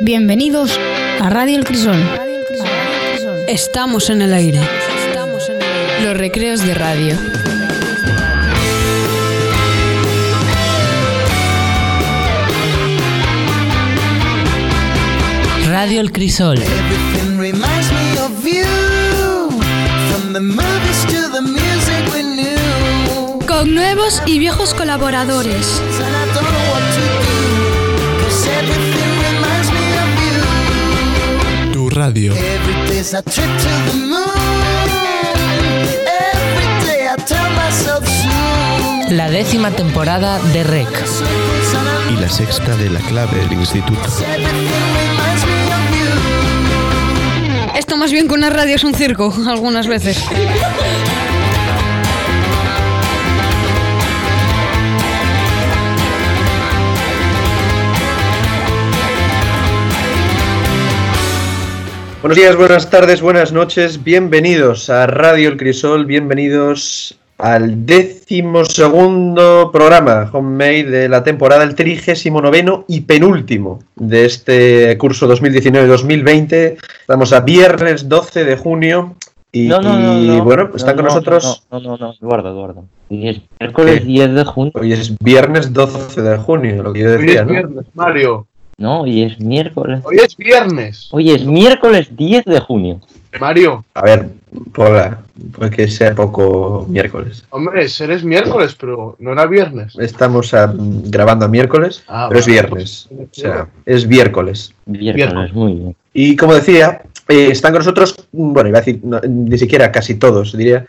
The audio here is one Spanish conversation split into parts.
Bienvenidos a Radio El Crisol. Estamos en el aire. Los recreos de radio. Radio El Crisol. Everything reminds me of you. From the movies to the music we knew. Con nuevos y viejos colaboradores. Soon. La décima temporada de REC. Y la sexta de la clave del instituto. Esto más bien que una radio es un circo, algunas veces. Buenos días, buenas tardes, buenas noches, bienvenidos a Radio El Crisol, bienvenidos al décimo segundo programa homemade de la temporada, el trigésimo noveno y penúltimo de este curso 2019-2020. Estamos a viernes 12 de junio y, No, no, no, y, no. bueno, están No, con no, nosotros... No, no, no, Eduardo, Eduardo. Hoy es miércoles ¿Qué? 10 de junio. Hoy es viernes 12 de junio, lo que yo Hoy decía, es ¿no? viernes, Mario. No, hoy es miércoles. Hoy es viernes. Hoy es miércoles 10 de junio. Mario, A ver, Pola, puede que sea poco miércoles. hombre, eres miércoles, pero no era viernes. Estamos a- grabando a miércoles, Ah, pero es viernes. pues, O sea, es miércoles. Miércoles, Miércoles. muy bien. Y como decía, eh, están con nosotros, bueno, iba a decir, no, ni siquiera casi todos, diría,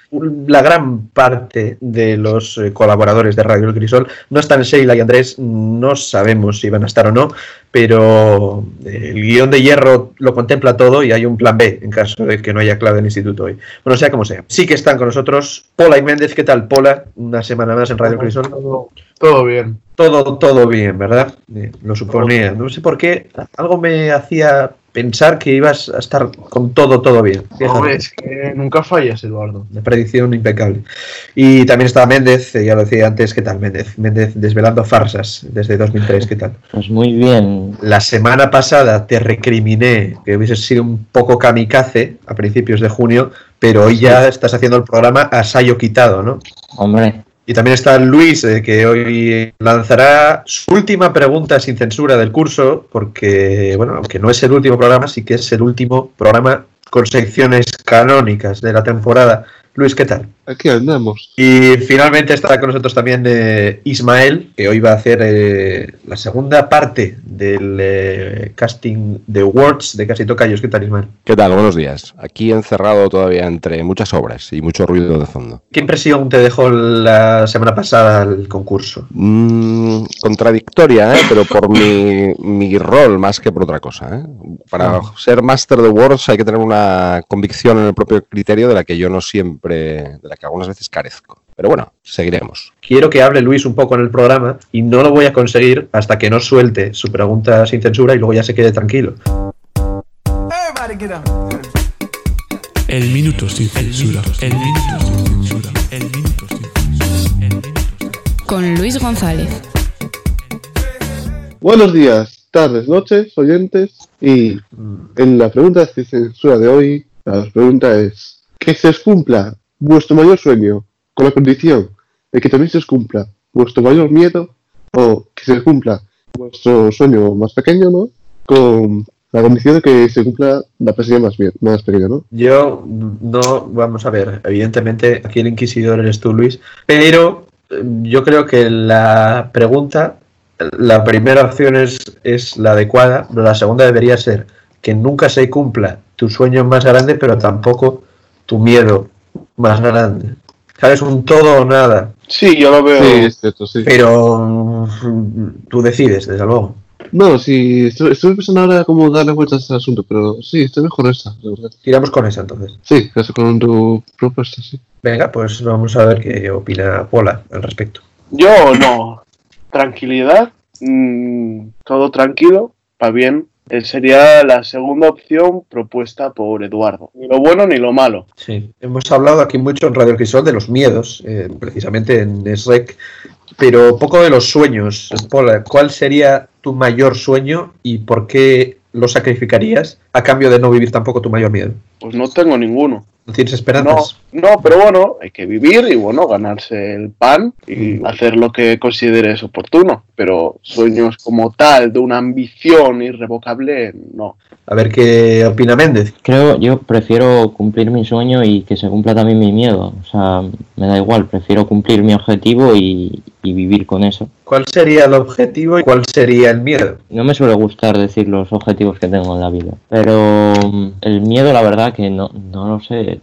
la gran parte de los eh, colaboradores de Radio El Crisol. No están Sheila y Andrés, no sabemos si van a estar o no, pero eh, el guion de hierro lo contempla todo y hay un plan B en caso de que no haya clave del instituto hoy. Bueno, sea como sea. Sí que están con nosotros Pola y Méndez. ¿Qué tal, Pola? Una semana más en Radio El Crisol. Todo, todo bien. Todo, todo bien, ¿verdad? Eh, lo suponía. No sé por qué. Algo me hacía pensar que ibas a estar con todo, todo bien. Hombre, es que nunca fallas, Eduardo. Una predicción impecable. Y también estaba Méndez, eh, ya lo decía antes, ¿qué tal Méndez? Méndez desvelando farsas desde 2003, ¿qué tal? Pues muy bien. La semana pasada te recriminé que hubieses sido un poco kamikaze a principios de junio, pero hoy ya estás haciendo el programa a sayo quitado, ¿no? Hombre, Y también está Luis, eh, que hoy lanzará su última pregunta sin censura del curso, porque, bueno, aunque no es el último programa, sí que es el último programa con secciones canónicas de la temporada. Luis, ¿qué tal? Aquí andamos. Y finalmente está con nosotros también eh, Ismael, que hoy va a hacer eh, la segunda parte del eh, casting de Words de Casi Tocayos. ¿Qué tal, Ismael? ¿Qué tal? Buenos días. Aquí encerrado todavía entre muchas obras y mucho ruido de fondo. ¿Qué impresión te dejó la semana pasada el concurso? Mm, contradictoria, ¿eh? pero por mi, mi rol más que por otra cosa. ¿eh? Para ser Master de Words hay que tener una convicción en el propio criterio de la que yo no siempre, de la que algunas veces carezco. Pero bueno, seguiremos. Quiero que hable Luis un poco en el programa y no lo voy a conseguir hasta que no suelte su pregunta sin censura y luego ya se quede tranquilo. El minuto sin censura. El minuto sin censura. El minuto sin censura. Sin Con Luis González. Buenos días, tardes, noches, oyentes. Y en la pregunta de censura de hoy, la pregunta es: que se os cumpla vuestro mayor sueño con la condición de que también se os cumpla vuestro mayor miedo o que se cumpla vuestro sueño más pequeño, ¿no? Con la condición de que se cumpla la pesadilla más, más pequeña, ¿no? Yo no, vamos a ver, evidentemente aquí el inquisidor eres tú, Luis, pero eh, yo creo que la pregunta, la primera opción es, es la adecuada, pero la segunda debería ser que nunca se cumpla tu sueño más grande, pero tampoco tu miedo más grande. ¿Sabes? Un todo o nada. Sí, yo lo veo. Sí, es cierto, sí. Pero mm, tú decides, desde luego. No, sí, estoy, estoy pensando ahora cómo darle vueltas al asunto, pero sí, estoy mejor esa, verdad. Tiramos con esa entonces. Sí, eso con tu propuesta, sí. Venga, pues vamos a ver qué opina Pola al respecto. Yo no. Tranquilidad. mm, todo tranquilo. Va bien. Eh, sería la segunda opción propuesta por Eduardo. Ni lo bueno ni lo malo. Sí, hemos hablado aquí mucho en Radio Crisol de los miedos, eh, precisamente en SREC, pero poco de los sueños. Paula, ¿cuál sería tu mayor sueño y por qué lo sacrificarías a cambio de no vivir tampoco tu mayor miedo? Pues no tengo ninguno. ¿No tienes No, esperanzas? no, pero bueno, hay que vivir y bueno, ganarse el pan y hacer lo que consideres oportuno. Pero sueños como tal, de una ambición irrevocable, no. A ver qué opina Méndez. Creo, yo prefiero cumplir mi sueño y que se cumpla también mi miedo. O sea, me da igual, prefiero cumplir mi objetivo y, y vivir con eso. ¿Cuál sería el objetivo y cuál sería el miedo? No me suele gustar decir los objetivos que tengo en la vida, pero mm, el miedo, la verdad, que no, no lo sé.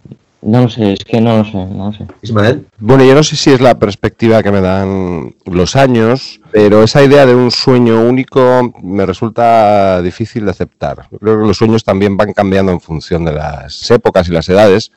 No lo sé, es que no lo sé, no lo sé. Ismael. Bueno, yo no sé si es la perspectiva que me dan los años, pero esa idea de un sueño único me resulta difícil de aceptar. Yo creo que los sueños también van cambiando en función de las épocas y las edades.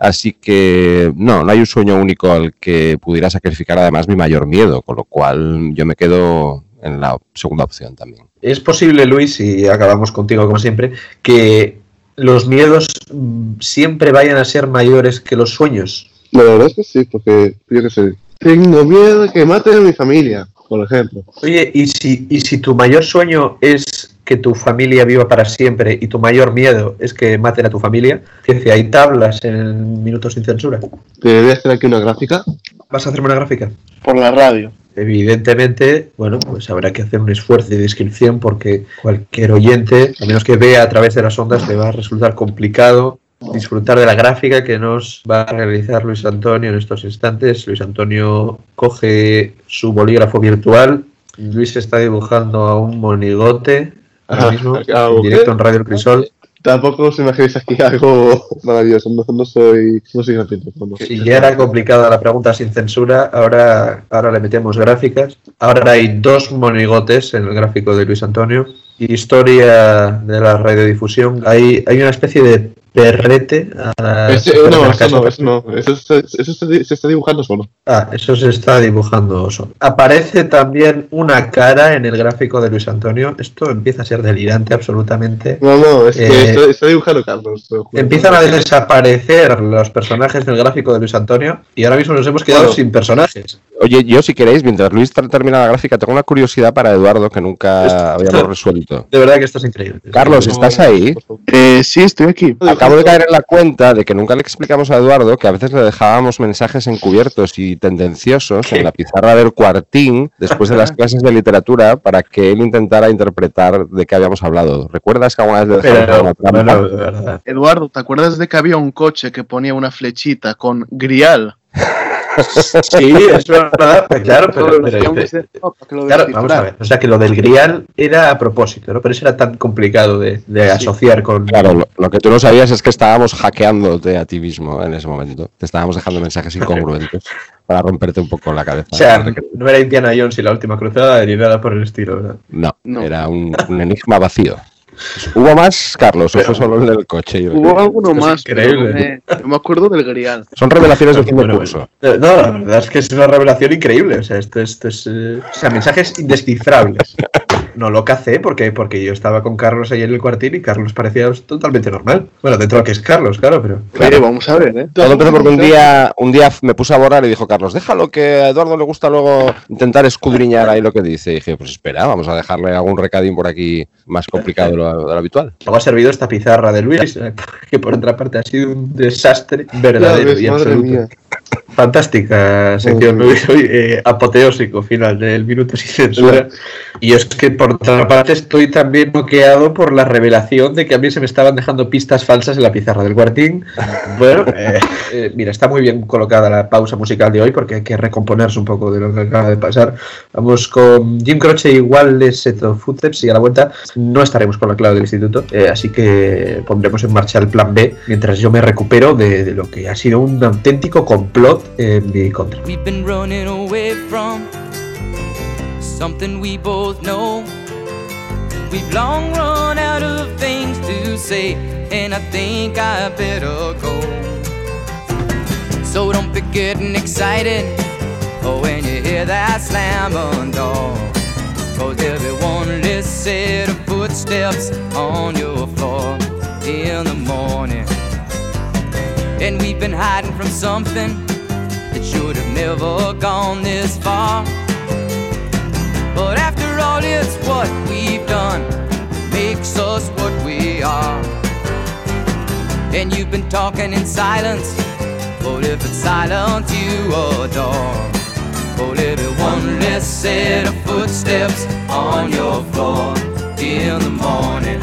Así que no, no hay un sueño único al que pudiera sacrificar además mi mayor miedo, con lo cual yo me quedo en la segunda opción también. Es posible, Luis, y acabamos contigo como siempre, que los miedos mm, siempre vayan a ser mayores que los sueños. La verdad es que sí, porque yo qué sé. Tengo miedo de que maten a mi familia, por ejemplo. Oye, ¿y si, y si tu mayor sueño es que tu familia viva para siempre y tu mayor miedo es que maten a tu familia, que hay tablas en Minutos sin Censura. Te voy a hacer aquí una gráfica. ¿Vas a hacerme una gráfica? Por la radio. Evidentemente, bueno, pues habrá que hacer un esfuerzo de descripción porque cualquier oyente, a menos que vea a través de las ondas, le va a resultar complicado disfrutar de la gráfica que nos va a realizar Luis Antonio en estos instantes. Luis Antonio coge su bolígrafo virtual. Luis está dibujando a un monigote ahora mismo, Ah, en ok. directo en Radio El Crisol. Tampoco os imaginéis aquí algo maravilloso. No, no soy, no soy gratuito. no. Si ya era complicada la pregunta sin censura, ahora, ahora le metemos gráficas. Ahora hay dos monigotes en el gráfico de Luis Antonio. Historia de la radiodifusión. Hay, hay una especie de perrete. a la- Ese- no, eso no, eso no. Eso, se- eso se, se está dibujando solo. Ah, eso se está dibujando solo. Aparece también una cara en el gráfico de Luis Antonio. Esto empieza a ser delirante absolutamente. No, no, es que Eh, está, está dibujando Carlos. Empiezan a desaparecer los personajes del gráfico de Luis Antonio y ahora mismo nos hemos quedado Bueno. sin personajes. Oye, yo si queréis, mientras Luis ter- termina la gráfica, tengo una curiosidad para Eduardo que nunca habíamos resuelto. De verdad que esto es increíble. Carlos, ¿estás ahí? Eh, sí, estoy aquí. Acabo de caer en la cuenta de que nunca le explicamos a Eduardo que a veces le dejábamos mensajes encubiertos y tendenciosos en la pizarra del cuartín después de las clases de literatura para que él intentara interpretar de qué habíamos hablado. ¿Recuerdas que alguna vez le dejamos Pero, una trampa? bueno, de verdad. Eduardo, ¿te acuerdas de que había un coche que ponía una flechita con grial? Sí, es verdad, claro, pero, Todo lo pero- para que lo claro, vamos a ver. O sea que lo del grial era a propósito, ¿no? Pero eso era tan complicado de, de asociar con. Claro, lo, lo que tú no sabías es que estábamos hackeándote a ti mismo en ese momento. Te estábamos dejando mensajes incongruentes para romperte un poco la cabeza. O sea, no era Indiana Jones y la última cruzada ni nada por el estilo, ¿verdad? No, No. era un, un enigma vacío. ¿Hubo más, Carlos? ¿O fue solo el del coche? Hubo alguno más, increíble. no me, me acuerdo del grial. Son revelaciones del fin curso. No, la verdad es que es una revelación increíble. O sea, esto, esto es. eh, o sea, mensajes indescifrables. No lo cacé porque, porque yo estaba con Carlos ahí en el cuartil y Carlos parecía totalmente normal. Bueno, dentro de que es Carlos, claro, pero. Oye, vamos a ver, ¿eh? Todo empezó porque un día, un día me puse a borrar y dijo Carlos, déjalo que a Eduardo le gusta luego intentar escudriñar ahí lo que dice. Y dije, pues espera, vamos a dejarle algún recadín por aquí más complicado de lo, de lo habitual. Luego ha servido esta pizarra de Luis, que por otra parte ha sido un desastre verdadero ves, y absoluto. mía. Fantástica sección, Luis. Hoy, eh, apoteósico final del minuto sin censura. Y es que por otra parte estoy también bloqueado por la revelación de que a mí se me estaban dejando pistas falsas en la pizarra del cuartín. Bueno, eh, eh, mira, está muy bien colocada la pausa musical de hoy porque hay que recomponerse un poco de lo que acaba de pasar. Vamos con Jim Croce igual de Seto Footsteps y a la vuelta no estaremos con la clave del instituto, así que pondremos en marcha el plan B mientras yo me recupero de, de lo que ha sido un auténtico complot Eh, contra. We've been running away from something we both know. We've long run out of things to say, and I think I better go. So don't be getting excited oh, when you hear that slam on door. Cause there'll be one less set of footsteps on your floor in the morning. And we've been hiding from something never gone this far. But after all, it's what we've done. Make makes us what we are. And you've been talking in silence, but if it's silence you adore. But every one less set of footsteps on your floor in the morning.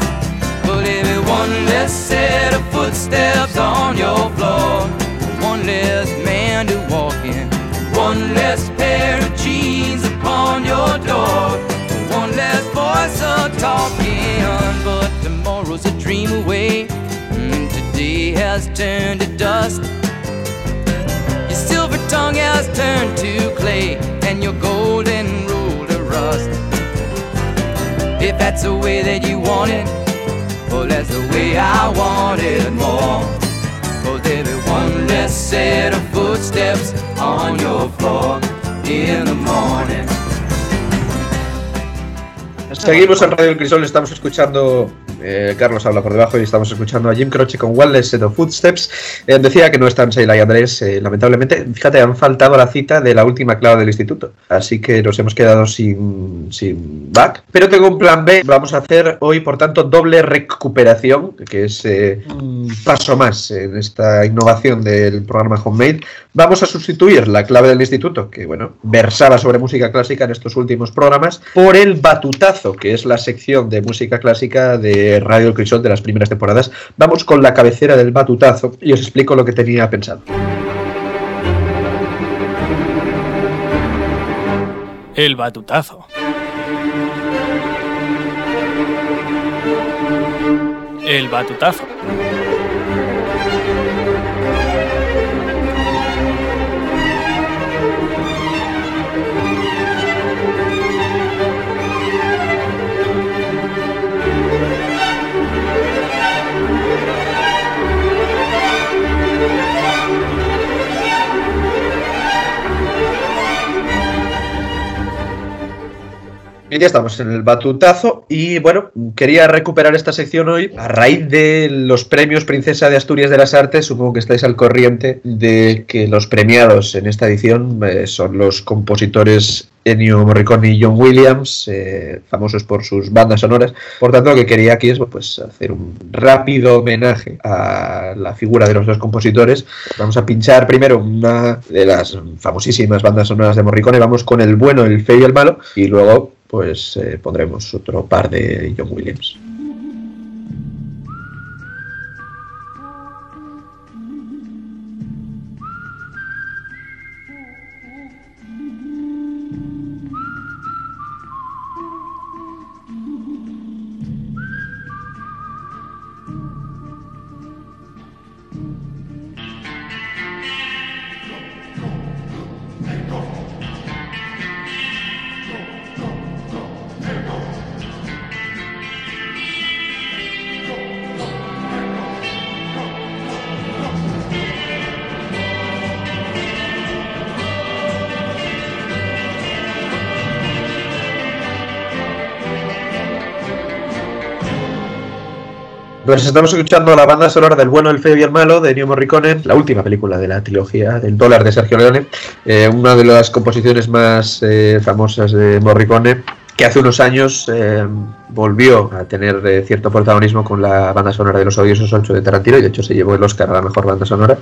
But every one less set of footsteps on your floor. One less man to walk in. One less pair of jeans upon your door. One less voice a talking. But tomorrow's a dream away. And today has turned to dust. Your silver tongue has turned to clay, and your golden rule to rust. If that's the way that you want it, well, that's the way I want it more. One less set of footsteps on your floor in the morning. Seguimos en Radio El Crisol, estamos escuchando, eh, Carlos habla por debajo y estamos escuchando a Jim Croce con One Less Set of Footsteps. Eh, decía que no están Sheila y Andrés, eh, lamentablemente. Fíjate, han faltado a la cita de la última clave del instituto, así que nos hemos quedado sin, sin back. Pero tengo un plan B, vamos a hacer hoy, por tanto, doble recuperación, que es un paso más en esta innovación del programa Homemade. Vamos a sustituir la clave del instituto, que bueno, versaba sobre música clásica en estos últimos programas, por el batutazo, que es la sección de música clásica de Radio El Crisol de las primeras temporadas. Vamos con la cabecera del batutazo y os explico lo que tenía pensado. El batutazo. El batutazo. Ya estamos en el batutazo y bueno, quería recuperar esta sección hoy a raíz de los premios Princesa de Asturias de las Artes. Supongo que estáis al corriente de que los premiados en esta edición eh, son los compositores Ennio Morricone y John Williams, eh, famosos por sus bandas sonoras. Por tanto, lo que quería aquí es pues, hacer un rápido homenaje a la figura de los dos compositores. Vamos a pinchar primero una de las famosísimas bandas sonoras de Morricone. Vamos con el bueno, el feo y el malo. Y luego pues eh, pondremos otro par de John Williams. Pues estamos escuchando la banda sonora del bueno, el feo y el malo de Ennio Morricone, la última película de la trilogía del dólar de Sergio Leone, eh, una de las composiciones más eh, famosas de Morricone, que hace unos años eh, volvió a tener cierto protagonismo con la banda sonora de Los Odiosos 8 de Tarantino, y de hecho se llevó el Oscar a la mejor banda sonora,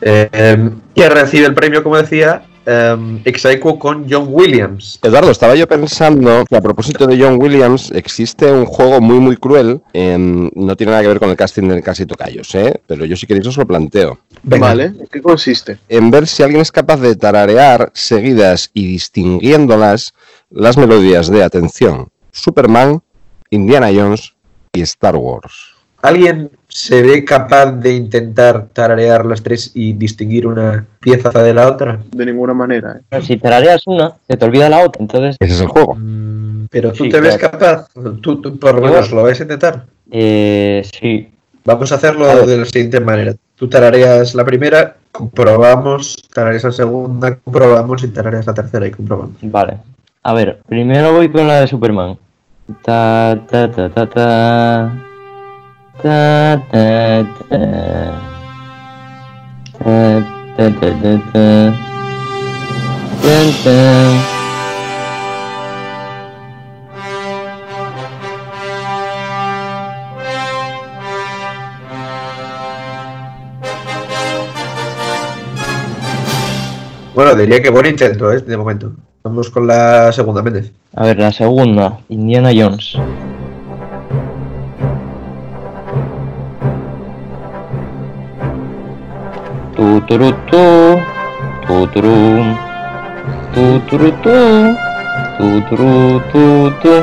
que recibe el premio, como decía, aequo con John Williams. Eduardo, estaba yo pensando que a propósito de John Williams existe un juego muy muy cruel, no tiene nada que ver con el casting de Casi Tocayos, ¿eh? pero yo si queréis os lo planteo. Vale, ¿en qué consiste? En ver si alguien es capaz de tararear seguidas y distinguiéndolas las melodías de, atención, Superman, Indiana Jones y Star Wars. ¿Alguien se ve capaz de intentar tararear las tres y distinguir una pieza de la otra? De ninguna manera. ¿eh? Si tarareas una, se te olvida la otra, entonces... Ese es el juego. Pero tú Sí, te ves capaz, tú, tú por lo menos lo vais a intentar. Eh, sí. Vamos a hacerlo A de la siguiente manera. Tú tarareas la primera, comprobamos, tarareas la segunda, comprobamos y tarareas la tercera y comprobamos. Vale. A ver, primero voy con la de Superman. Ta ta ta ta ta. Da, da, da. Da, da, da, da. Dun, dun. Bueno, diría que buen intento, ¿eh? De momento. Vamos con la segunda, Méndez. A ver, la segunda, Indiana Jones. Tu turu tu, tu turum, tu turu tu, tu turu tu tu.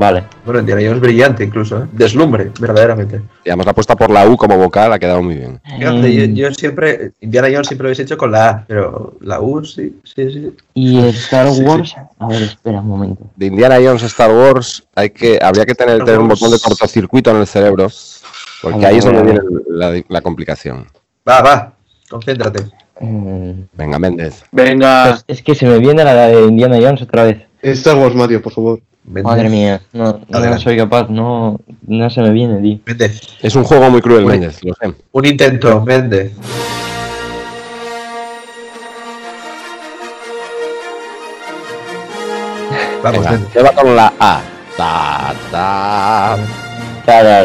Vale. Bueno, Indiana Jones brillante incluso, ¿eh? Deslumbre, verdaderamente. Y además la apuesta por la U como vocal ha quedado muy bien. Fíjate, yo, yo siempre, Indiana Jones siempre lo hubiese hecho con la A, pero la U sí, sí, sí. Y Star Sí, sí. Wars, a ver, espera un momento. De Indiana Jones a Star Wars hay que, habría que tener, tener un botón de cortocircuito en el cerebro, porque ahí es donde viene la, la complicación. Va, va, concéntrate. Venga, Méndez. Venga. Pues es que se me viene la de Indiana Jones otra vez. Star Wars, Mario, por favor. Madre mía, no, no soy capaz, no, no se me viene, tío. Méndez. Es un juego muy cruel. Méndez, lo sé. Un intento, Méndez. Vamos, Venga, se va con la A. Ta, ta. Claro.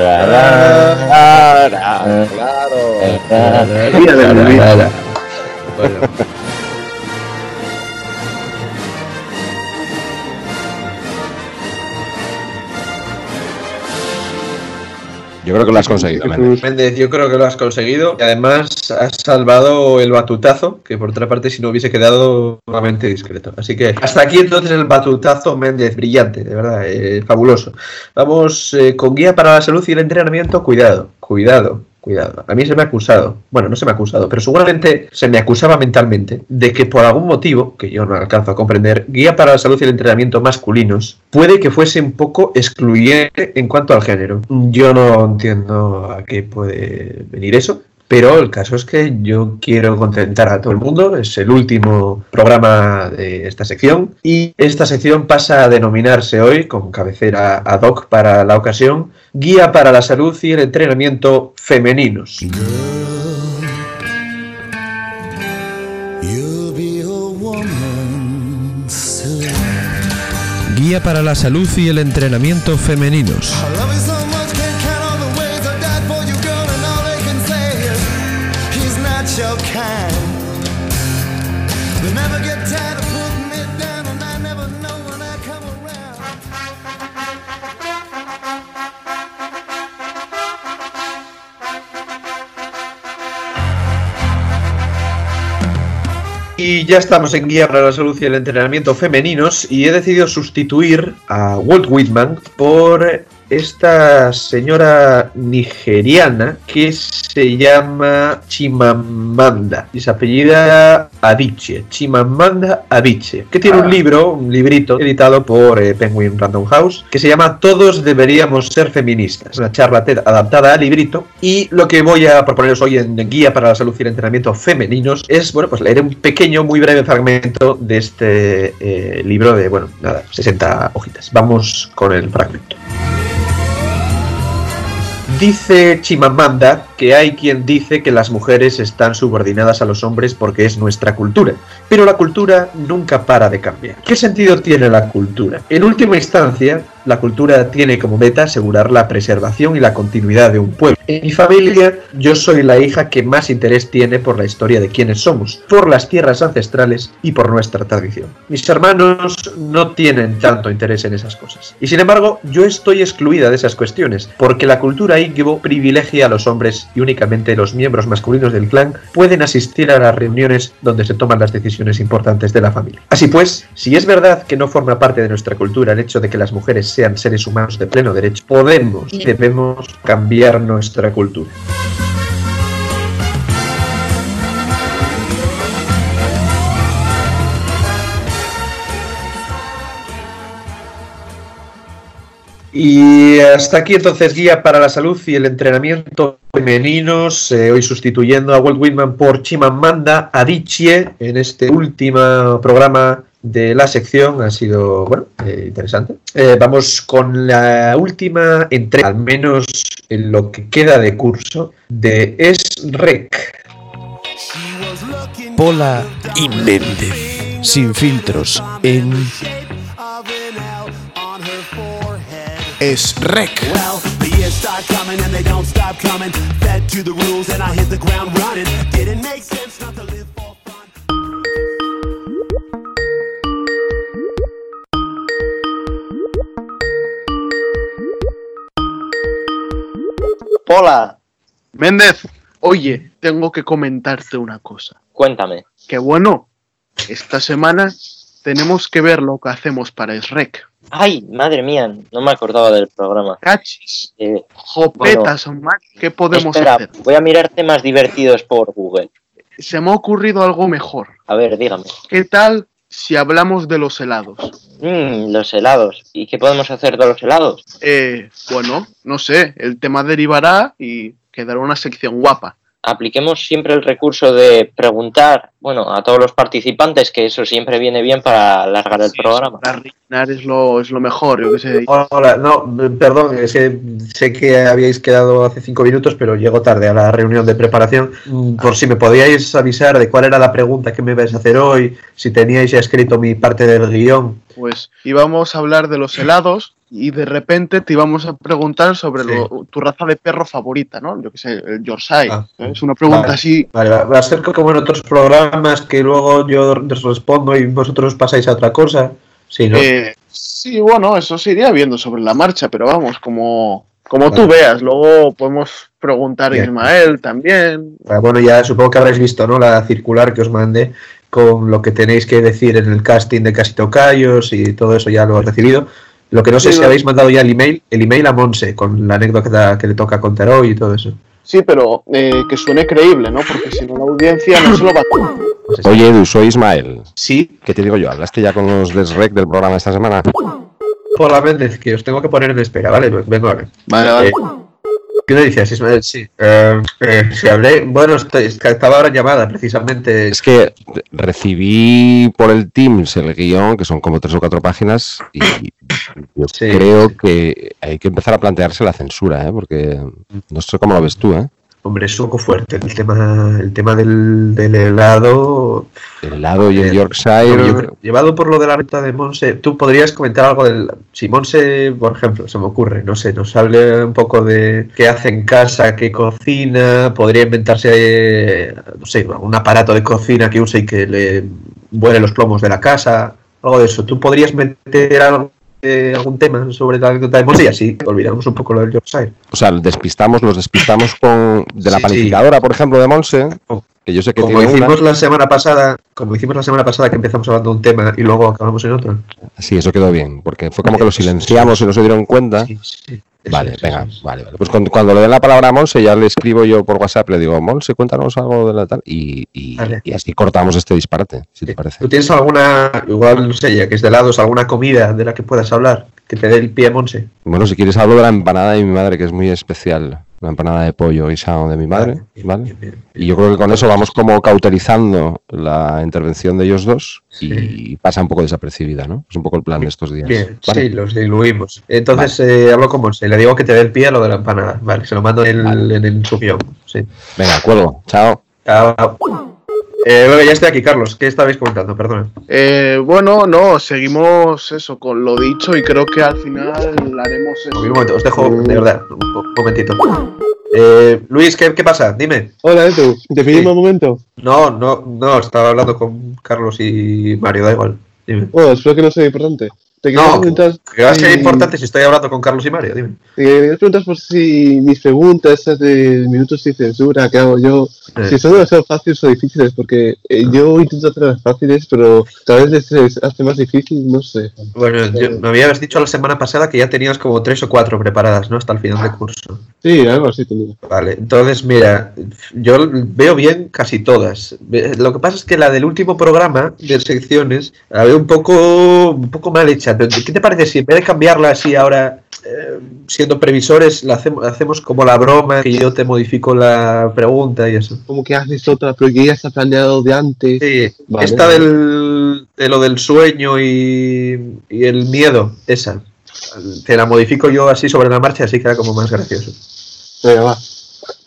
Bueno, Yo creo que lo has conseguido, Méndez. Méndez, yo creo que lo has conseguido y además has salvado el batutazo, que por otra parte si no hubiese quedado nuevamente discreto. Así que hasta aquí entonces el batutazo Méndez, brillante, de verdad, eh, fabuloso. Vamos eh, con guía para la salud y el entrenamiento, cuidado, cuidado. Cuidado, a mí se me ha acusado, bueno, no se me ha acusado, pero seguramente se me acusaba mentalmente de que por algún motivo, que yo no alcanzo a comprender, guía para la salud y el entrenamiento masculinos puede que fuese un poco excluyente en cuanto al género. Yo no entiendo a qué puede venir eso, pero el caso es que yo quiero contentar a todo el mundo, es el último programa de esta sección y esta sección pasa a denominarse hoy, con cabecera ad hoc para la ocasión, Guía para la Salud y el Entrenamiento Femeninos. Guía para la salud y el entrenamiento femeninos. Y ya estamos en Guía para la Salud y el Entrenamiento Femeninos y he decidido sustituir a Walt Whitman por esta señora nigeriana que se llama Chimamanda y se apellida Adichie, Chimamanda Adichie, que tiene un libro, un librito editado por eh, Penguin Random House que se llama Todos deberíamos ser feministas, una charla TED adaptada al librito y lo que voy a proponeros hoy en Guía para la Salud y el Entrenamiento Femeninos es, bueno, pues leer un pequeño, muy breve fragmento de este eh, libro de, bueno, nada, 60 hojitas. Vamos con el fragmento. Dice Chimamanda que hay quien dice que las mujeres están subordinadas a los hombres porque es nuestra cultura, pero la cultura nunca para de cambiar. ¿Qué sentido tiene la cultura? En última instancia, la cultura tiene como meta asegurar la preservación y la continuidad de un pueblo. En mi familia, yo soy la hija que más interés tiene por la historia de quiénes somos, por las tierras ancestrales y por nuestra tradición. Mis hermanos no tienen tanto interés en esas cosas. Y sin embargo, yo estoy excluida de esas cuestiones, porque la cultura Igbo privilegia a los hombres y únicamente los miembros masculinos del clan pueden asistir a las reuniones donde se toman las decisiones importantes de la familia. Así pues, si es verdad que no forma parte de nuestra cultura el hecho de que las mujeres sean seres humanos de pleno derecho, podemos y debemos cambiar nuestra cultura. Y hasta aquí entonces guía para la salud y el entrenamiento femeninos, eh, hoy sustituyendo a Walt Whitman por Chimamanda Adichie en este último programa de la sección. Ha sido, bueno, eh, interesante. Eh, vamos con la última entrega, al menos en lo que queda de curso, de Es Rec. Pola y Méndez. Sin filtros. En. Es Rec. Hola. Méndez, oye, tengo que comentarte una cosa. Cuéntame. Que bueno, esta semana tenemos que ver lo que hacemos para SREC. Ay, madre mía, no me acordaba del programa. Cachis. Eh, Jopetas, man, ¿qué podemos espera, hacer? voy a mirar temas divertidos por Google. Se me ha ocurrido algo mejor. A ver, dígame. ¿Qué tal si hablamos de los helados? Mm, los helados. ¿Y qué podemos hacer de los helados? Eh, bueno, no sé, el tema derivará y quedará una sección guapa. Apliquemos siempre el recurso de preguntar, bueno, a todos los participantes, que eso siempre viene bien para alargar el programa. Para rellenar es lo, es lo mejor, yo qué sé. Hola, no, perdón, es que sé que habíais quedado hace cinco minutos, pero llego tarde a la reunión de preparación. Mm, Por si me podíais avisar de cuál era la pregunta que me ibais a hacer hoy, si teníais ya escrito mi parte del guion. Pues íbamos a hablar de los helados y de repente te íbamos a preguntar sobre lo- tu raza de perro favorita, ¿no? Yo qué sé, el Yorkshire. ¿eh? Es una pregunta Vale, así. Vale, va- a ser como en otros programas que luego yo os respondo y vosotros pasáis a otra cosa. Sí, ¿no? Eh, sí, bueno, eso se iría viendo sobre la marcha, pero vamos, como, como tú Vale. veas. Luego podemos preguntar a Bien. Ismael también. Ah, Bueno, ya supongo que habréis visto, ¿no? La circular que os mandé con lo que tenéis que decir en el casting de Casi Tocayos y todo eso ya lo he recibido. Lo que no sé Sí, si habéis mandado ya el email, el email a Monse con la anécdota que le toca contar hoy y todo eso. Sí, pero eh, que suene creíble, ¿no? Porque si no la audiencia no se lo va a Oye, Edu, soy Ismael. Sí. ¿Qué te digo yo? ¿Hablaste ya con los del REC del programa esta semana? Por la Méndez, que os tengo que poner en espera, ¿vale? Vengo ahora. Vale, vale. Eh, ¿Qué me decías, Ismael? Sí. Eh, eh, si hablé, bueno, estoy- estaba ahora en llamada, precisamente. Es que recibí por el Teams el guion, que son como tres o cuatro páginas, y yo creo que hay que empezar a plantearse la censura, ¿eh? porque no sé cómo lo ves tú, ¿eh? Hombre, es un poco fuerte el tema, el tema del, del helado. El helado y el Eh, Yorkshire. yo llevado por lo de la ruta de Monse, tú podrías comentar algo del. Si Monse, por ejemplo, se me ocurre, no sé, nos hable un poco de qué hace en casa, qué cocina, podría inventarse, no sé, un aparato de cocina que use y que le vuele los plomos de la casa, algo de eso. ¿Tú podrías meter algo, eh, algún tema sobre la anécdota de Monse y así olvidamos un poco lo del Yorkshire? O sea, despistamos, los despistamos con de la Sí, sí. panificadora, por ejemplo, de Monse, que yo sé que Como hicimos una. la semana pasada, como hicimos la semana pasada que empezamos hablando de un tema y luego acabamos en otro. Sí, eso quedó bien, porque fue como que lo silenciamos y no se dieron cuenta. Vale, venga, vale, vale. Pues cuando, cuando le den la palabra a Monse, ya le escribo yo por WhatsApp, le digo, Monse, cuéntanos algo de la tal, y, y- Vale. y así cortamos este disparate, si te parece. ¿Tú tienes alguna, igual no sé, ya que es de helados, alguna comida de la que puedas hablar? Que te dé el pie, Monse. Bueno, si quieres hablo de la empanada de mi madre, que es muy especial. La empanada de pollo guisado de mi madre, ¿vale? Y yo creo que con eso vamos como cauterizando la intervención de ellos dos y pasa un poco desapercibida, ¿no? Es un poco el plan de estos días. Bien, ¿vale? sí, los diluimos. Entonces eh, hablo con Monse, le digo que te dé el pie a lo de la empanada. Vale, se lo mando en el, en el su guion, Sí. Venga, cuelgo. Chao. Chao. Eh, bueno, ya estoy aquí, Carlos. ¿Qué estabais comentando? Perdona. Eh, bueno, no, seguimos eso con lo dicho y creo que al final haremos eso. Un momento, os dejo, de verdad, un, momentito. Eh, Luis, ¿qué, qué pasa? Dime. Hola, Edu. ¿Te un momento? No, no, no, estaba hablando con Carlos y Mario, da igual. Dime. Oh, espero que no sea importante. Te quería No, preguntar que va a ser si- importante si estoy hablando con Carlos y Mario, dime. Te quería preguntar por si mis preguntas, esas de minutos sin censura que hago yo, Eh. si son demasiado fáciles o difíciles, porque eh, yo intento hacerlas fáciles, pero tal vez les hace más difícil, no sé. Bueno, yo- me habías dicho la semana pasada que ya tenías como tres o cuatro preparadas, ¿no? Hasta el final del curso. Sí, algo así tenía. Vale, entonces mira, yo veo bien casi todas. Lo que pasa es que la del último programa de secciones la veo un poco, un poco mal hecha. ¿Qué te parece si en vez de cambiarla así ahora, eh, siendo previsores, la hacemos, hacemos como la broma, que yo te modifico la pregunta y eso? Como que haces otra, pero que ya está planeado de antes. Sí, Vale, esta del, de lo del sueño y, y el miedo, esa. Te la modifico yo así sobre la marcha, así queda como más gracioso. Venga, va.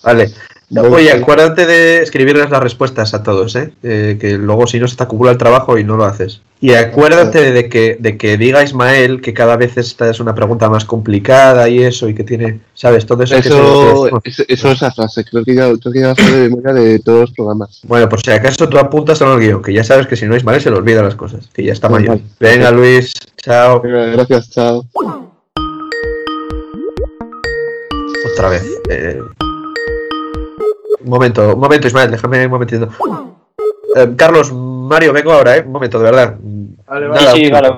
Vale. Oye, acuérdate de escribirles las respuestas a todos, ¿eh? Eh, que luego si no se te acumula el trabajo y no lo haces. Y acuérdate de que, de que diga Ismael que cada vez esta es una pregunta más complicada y eso, y que tiene, ¿sabes? Todo eso. que Eso, se- eso, es la frase, creo que ya, creo que ya de memoria de todos los programas. Bueno, por si acaso tú apuntas en el guion, que ya sabes que si no Ismael se le olvida las cosas, que ya está Vale. mayor. Venga, Luis, chao. Gracias, chao. Otra vez. eh. Un momento, un momento, Ismael, déjame un momentito. Eh, Carlos, Mario, vengo ahora, ¿eh? Un momento, de verdad. Nada, Sí, sí, un- vale.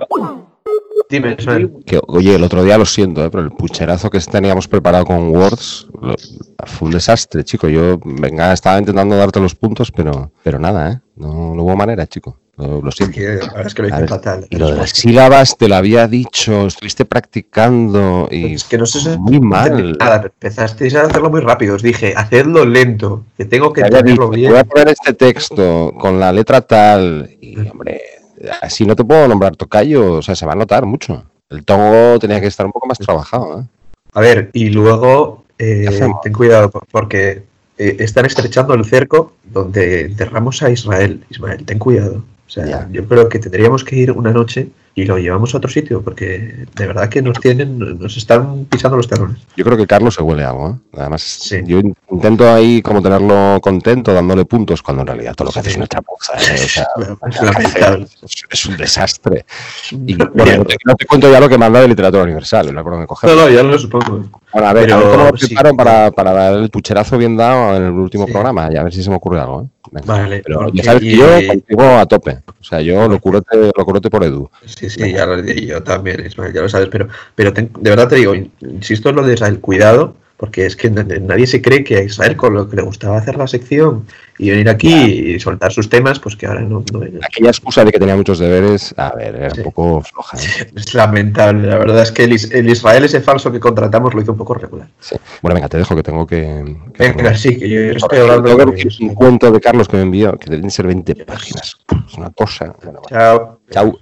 Dime, Ismael. Que, oye, el otro día lo siento, ¿eh? pero el pucherazo que teníamos preparado con Words lo- fue un desastre, chico. Yo, venga, estaba intentando darte los puntos, pero, pero nada, ¿eh? No, no hubo manera, chico. Lo, lo siento. Es que lo hice fatal. Y lo de las sílabas te lo había dicho, estuviste practicando y Es que no sé si muy mal. nada, empezasteis a hacerlo muy rápido. Os dije, hacedlo lento, que tengo que entenderlo bien. voy a poner este texto con la letra tal y, hombre, así no te puedo nombrar tocayo, o sea, se va a notar mucho. El tongo tenía que estar un poco más trabajado, ¿eh? A ver, y luego eh, ten cuidado por- porque eh, están estrechando el cerco donde enterramos a Israel. Ismael, ten cuidado. O sea, yo creo que tendríamos que ir una noche y lo llevamos a otro sitio porque de verdad que nos tienen, nos están pisando los talones. Yo creo que Carlos se huele algo, ¿eh? Además, yo in- intento ahí como tenerlo contento, dándole puntos, cuando en realidad todo lo que hace es una chapuza, ¿eh? O sea, Es un desastre. Y no, te, no te cuento ya lo que manda de literatura universal, no por cogerlo. No, no, ya lo supongo. Bueno, a ver, a ver Pero cómo lo sí. preparo para, para dar el pucherazo bien dado en el último programa, y a ver si se me ocurre algo, ¿eh? Vale, Pero porque- ya sabes que y- yo contigo a tope. O sea, yo lo curote, lo curote por Edu. Sí, sí, ya lo yo también, Ismael, ya lo sabes, pero, pero ten- de verdad te digo, insisto en lo de Israel, cuidado, porque es que na- nadie se cree que a Israel con lo que le gustaba hacer la sección y venir aquí y soltar sus temas, pues que ahora no. Aquella excusa de que tenía muchos deberes, a ver, era un poco floja. ¿eh? Es lamentable, la verdad es que el, Is- el Israel ese falso que contratamos lo hizo un poco regular. Sí. Bueno, venga, te dejo que tengo que. que Venga, sí, que yo estoy hablando Tengo que decir un cuento de Carlos que me envió, que deben ser 20 páginas. Es una cosa. Bueno. Chao. Chao.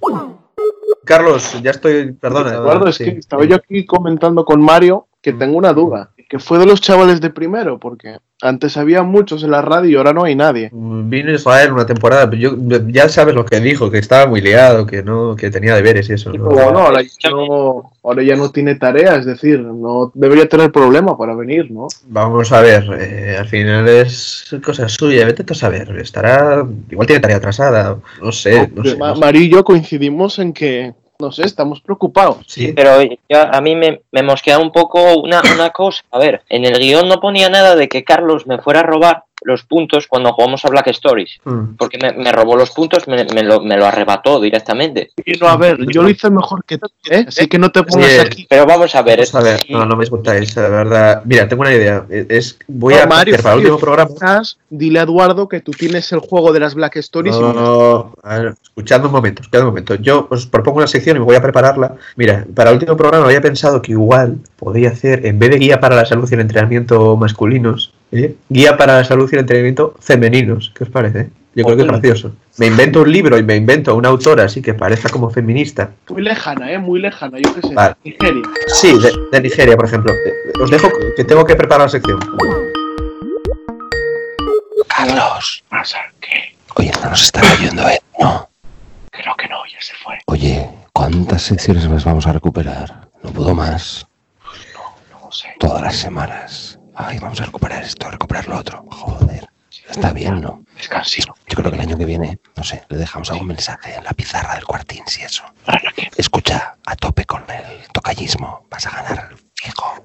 Carlos, ya estoy, perdona. Eduardo, es sí. que estaba yo aquí comentando con Mario que tengo una duda. Que fue de los chavales de primero, porque antes había muchos en la radio y ahora no hay nadie. Vino a Israel una temporada, pero yo, ya sabes lo que dijo, que estaba muy liado, que no, que tenía deberes y eso. ahora ya no, ahora ya no tiene tarea, es decir, no debería tener problema para venir, ¿no? Vamos a ver, eh, al final es cosa suya, vete a saber, estará, igual tiene tarea atrasada, no sé, no sé. Ma- no sé. Mario y yo coincidimos en que, no sé, estamos preocupados. Sí. Pero ya a mí me, me mosquea un poco una, una cosa. A ver, en el guion no ponía nada de que Carlos me fuera a robar los puntos cuando jugamos a Black Stories. Mm. Porque me, me robó los puntos, me, me lo, me lo arrebató directamente. Y no, a ver, yo lo hice mejor que tú, ¿eh? Así que no te pongas aquí. Pero vamos a ver, Vamos a ver, no, no me discutáis, la verdad. Mira, tengo una idea, es, voy No, a Mario, para el último programa. Dile a Eduardo que tú tienes el juego de las Black Stories. y No, no, a ver, escuchadme un momento, escuchadme un momento. Yo os propongo una sección y me voy a prepararla. Mira, para el último programa había pensado que igual podía hacer, en vez de guía para la salud y el entrenamiento masculinos, ¿eh? guía para la salud y el entrenamiento femeninos. ¿Qué os parece? Yo creo que es gracioso. Me invento un libro y me invento una autora así que parezca como feminista. Muy lejana, ¿eh? Muy lejana, yo qué sé. Vale. Nigeria. Sí, de, de Nigeria, por ejemplo. Eh, Os dejo que tengo que preparar la sección. Carlos. Pasa, ¿qué? Oye, no nos está oyendo, ¿eh? No. Creo que no, ya se fue. Oye, ¿cuántas secciones más vamos a recuperar? No puedo más. No sé. Todas las semanas. Ay, vamos a recuperar esto, recuperar lo otro. Joder. Está bien, ¿no? Descansino. Yo creo que el año que viene, no sé, le dejamos algún mensaje en la pizarra del cuartín, si eso. Escucha, a tope con el tocallismo. Vas a ganar fijo.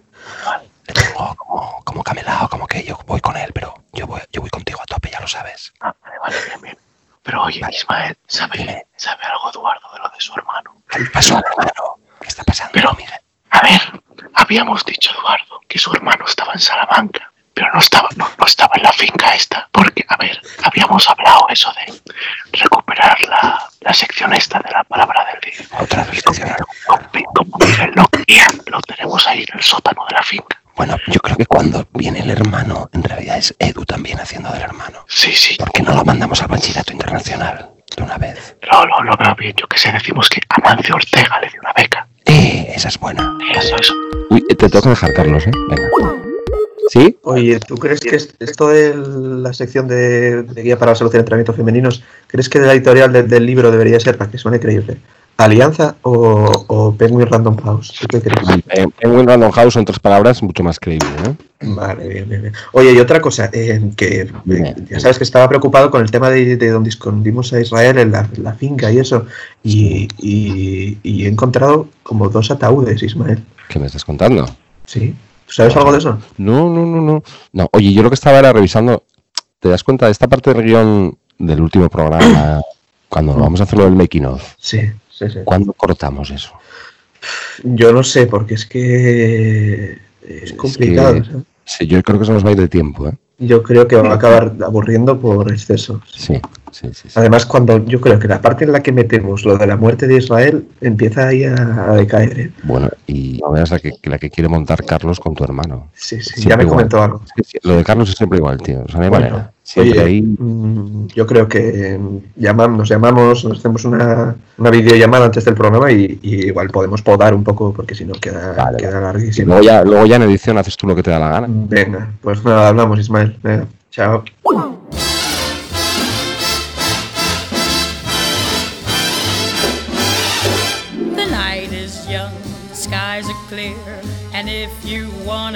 Le tengo como, como camelado, como que yo voy con él, pero yo voy, yo voy contigo a tope, ya lo sabes. Ah, vale, vale, bien, bien. Pero oye, Ismael, ¿sabe, ¿sabe algo Eduardo de lo de su hermano? ¿Qué pasó al hermano? ¿Qué está pasando, Pero, Miguel? A ver, habíamos dicho, Eduardo, que su hermano estaba en Salamanca, pero no estaba, no, no estaba en la finca esta. Porque, a ver, habíamos hablado eso de recuperar la, la sección esta de la palabra del día. Otra vez. Como, como Miguel lo quería, lo tenemos ahí en el sótano de la finca. Bueno, yo creo que cuando viene el hermano, en realidad es Edu también haciendo del hermano. Sí, sí. ¿Por qué no lo mandamos al bachillerato internacional de una vez? Lo, lo veo bien, yo que sé, decimos que Amancio Ortega le dio una beca. Eh, esa es buena. Eso. Uy, te que dejar, Carlos, ¿eh? Venga. ¿Sí? Oye, ¿tú crees que est- esto de la sección de, de guía para la salud y el entrenamiento femeninos, crees que de la editorial de- del libro debería ser, para que suene creíble, Alianza o, o Penguin Random House? ¿Tú qué crees? Eh, Penguin Random House, en tres palabras, mucho más creíble. ¿eh? Vale, bien, bien, bien. Oye, y otra cosa, eh, que eh, ya sabes que estaba preocupado con el tema de, de donde escondimos a Israel en la, la finca y eso, y, y- y he encontrado como dos ataúdes, Ismael. ¿Qué me estás contando? Sí. ¿Tú sabes algo de eso? No, no, no, no. No, oye, yo lo que estaba era revisando. ¿Te das cuenta de esta parte del guion del último programa? Cuando vamos a hacerlo del making of. Sí, sí, sí. ¿Cuándo cortamos eso? Yo no sé, porque es que es complicado. que- ¿sabes? Sí, yo creo que se nos va a ir de tiempo, ¿eh? Yo creo que va a acabar aburriendo por exceso. Sí, sí, sí. Además, cuando yo creo que la parte en la que metemos lo de la muerte de Israel empieza ahí a, a decaer. ¿eh? Bueno, y no veas la que, la que quiere montar Carlos con tu hermano. Sí, sí, Siempre ya me igual. comentó algo. Lo de Carlos es siempre igual, tío. O sea, no hay Bueno, manera. Oye, ahí. mm, yo creo que mm, llamam- nos llamamos, nos hacemos una, una videollamada antes del programa y, y igual podemos podar un poco porque si no queda, queda larguísimo. luego ya, luego ya en edición haces tú lo que te da la gana. Venga, pues nada, hablamos Ismael. Venga, chao.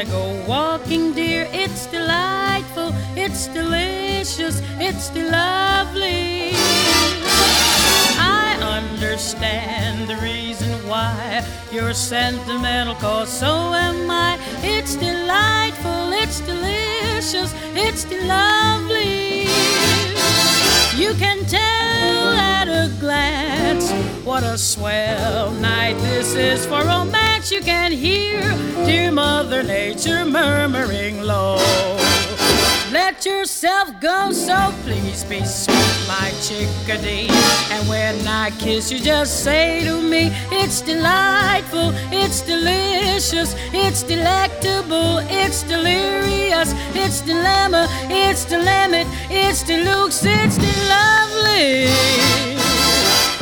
Wanna go walking, dear, it's delightful, it's delicious, it's lovely. I understand the reason why you're sentimental, cause so am I. It's delightful, it's delicious, it's lovely. You can tell at a glance what a swell night this is for romance. You can hear dear Mother Nature murmuring low. Let yourself go, so please be sweet, my chickadee. And when I kiss you, just say to me, it's delightful, it's delicious, it's delectable, it's delirious, it's dilemma, it's dilemma, it's deluxe, it's lovely.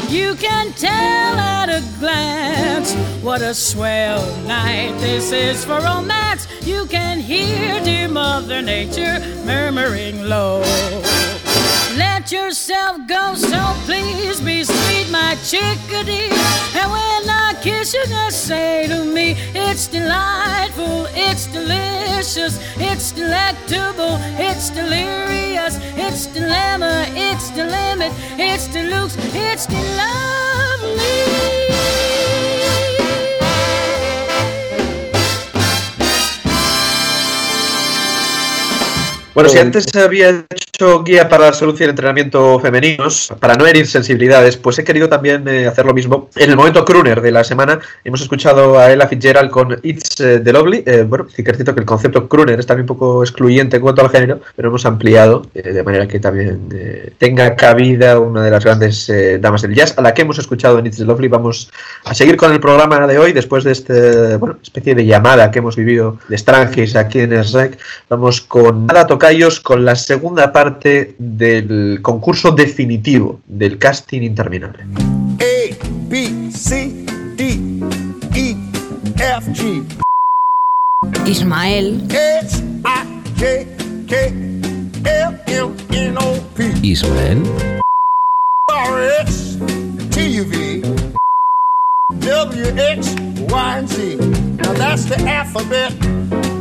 You can tell at a glance what a swell night this is for romance. You can hear dear Mother Nature murmuring low. Let yourself go, so please be sweet, my chickadee. And when I kiss you, just say to me, it's delightful, it's delicious, it's delectable, it's delirious, it's dilemma, it's the limit, it's deluxe, it's Bueno, si antes había hecho guía para la salud y el entrenamiento femeninos, para no herir sensibilidades, pues he querido también eh, hacer lo mismo. En el momento crooner de la semana hemos escuchado a Ella Fitzgerald con It's eh, the Lovely. Eh, bueno, sí que es cierto que el concepto crooner es también un poco excluyente en cuanto al género, pero hemos ampliado eh, de manera que también eh, tenga cabida una de las grandes eh, damas del jazz, a la que hemos escuchado en It's the Lovely. Vamos a seguir con el programa de hoy, después de este, bueno, especie de llamada que hemos vivido de Strangis aquí en SREC. Vamos con Nada Tocayos, con la segunda parte del concurso definitivo del casting interminable. A, B, C, D, E, F, G, Ismael, H, I, J, K, L, M, N, O, P, Ismael, R, S, T, U, V, W, X, Y, and Z. Now that's the alphabet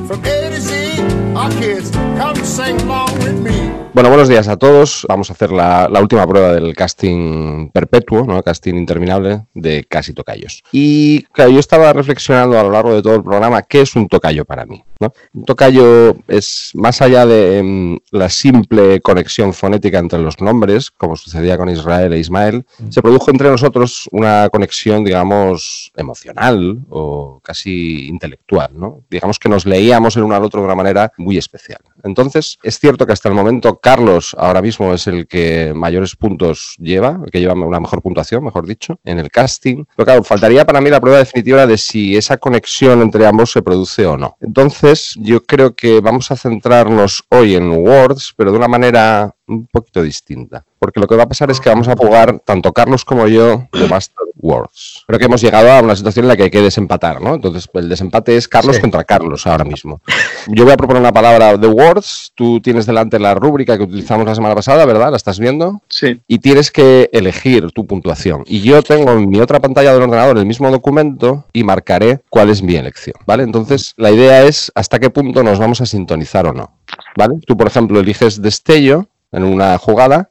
from A to Z. Our kids, come sing along with me. Bueno, buenos días a todos. Vamos a hacer la, la última prueba del casting perpetuo, ¿no? Casting interminable de Casi Tocayos. Y claro, yo estaba reflexionando a lo largo de todo el programa qué es un tocayo para mí. ¿no? Un tocayo es más allá de em, la simple conexión fonética entre los nombres, como sucedía con Israel e Ismael, se produjo entre nosotros una conexión, digamos, emocional o casi intelectual. ¿no? Digamos que nos leíamos el uno al otro de una manera muy especial. Entonces, es cierto que hasta el momento Carlos ahora mismo es el que mayores puntos lleva, el que lleva una mejor puntuación, mejor dicho, en el casting. Pero claro, faltaría para mí la prueba definitiva de si esa conexión entre ambos se produce o no. Entonces, yo creo que vamos a centrarnos hoy en Words, pero de una manera un poquito distinta. Porque lo que va a pasar es que vamos a jugar, tanto Carlos como yo, de Master Words. Creo que hemos llegado a una situación en la que hay que desempatar, ¿no? Entonces, el desempate es Carlos Sí. contra Carlos ahora mismo. Yo voy a proponer una palabra de Words. Tú tienes delante la rúbrica que utilizamos la semana pasada, ¿verdad? ¿La estás viendo? Sí. Y tienes que elegir tu puntuación. Y yo tengo en mi otra pantalla del ordenador el mismo documento y marcaré cuál es mi elección, ¿vale? Entonces, la idea es hasta qué punto nos vamos a sintonizar o no, ¿vale? Tú, por ejemplo, eliges destello en una jugada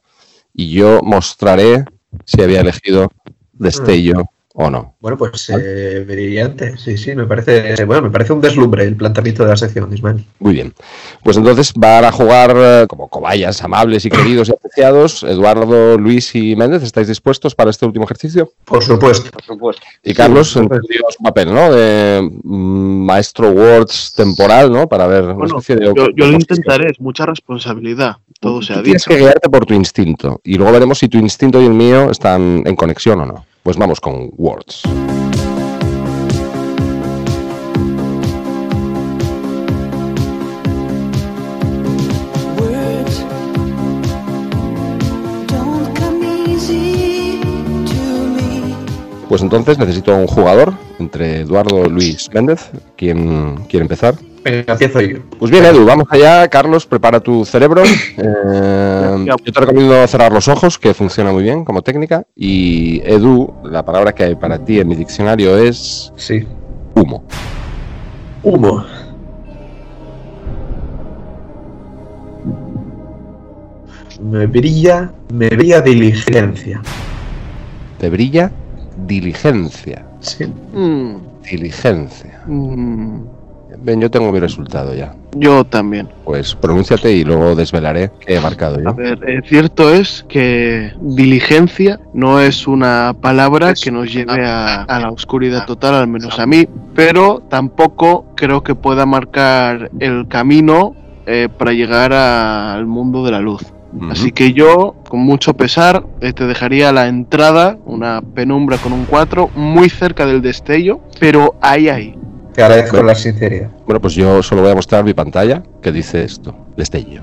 y yo mostraré si había elegido destello o no. Bueno, pues eh, brillante. Sí, sí, me parece, bueno, me parece un deslumbre el planteamiento de la sección, Ismael. Muy bien. Pues entonces van a jugar eh, como cobayas amables y queridos y apreciados. Eduardo, Luis y Méndez, ¿estáis dispuestos para este último ejercicio? Por supuesto. Por supuesto. Y Carlos, Sí, en su papel, ¿no? De mm, maestro Words temporal, ¿no? Para ver una Bueno, especie de... yo, yo lo intentaré, es mucha responsabilidad, todo se ha Tú tienes dicho. que guiarte por tu instinto. Y luego veremos si tu instinto y el mío están en conexión o no. Pues vamos con Words. Pues entonces necesito un jugador entre Eduardo y Luis Méndez. ¿Quién quiere empezar? Empiezo yo. Pues bien, Edu, vamos allá. Carlos, prepara tu cerebro. Eh, yo te recomiendo cerrar los ojos, que funciona muy bien como técnica. Y Edu, la palabra que hay para ti en mi diccionario es Sí. humo. Humo. Me brilla, me brilla diligencia. Te brilla diligencia. Sí. Mm, Diligencia. mm, Ven, yo tengo mi resultado ya. yo también. Pues pronúnciate y luego desvelaré qué he marcado A yo. ver, eh, cierto es que diligencia no es una palabra que nos lleve a, a la oscuridad total, al menos a mí, pero tampoco creo que pueda marcar el camino eh, para llegar a- al mundo de la luz. Así que yo, con mucho pesar, eh, te dejaría la entrada, una penumbra con un 4, muy cerca del destello, pero ahí, ahí. Te agradezco la sinceridad. Bueno, pues yo solo voy a mostrar mi pantalla que dice esto, destello.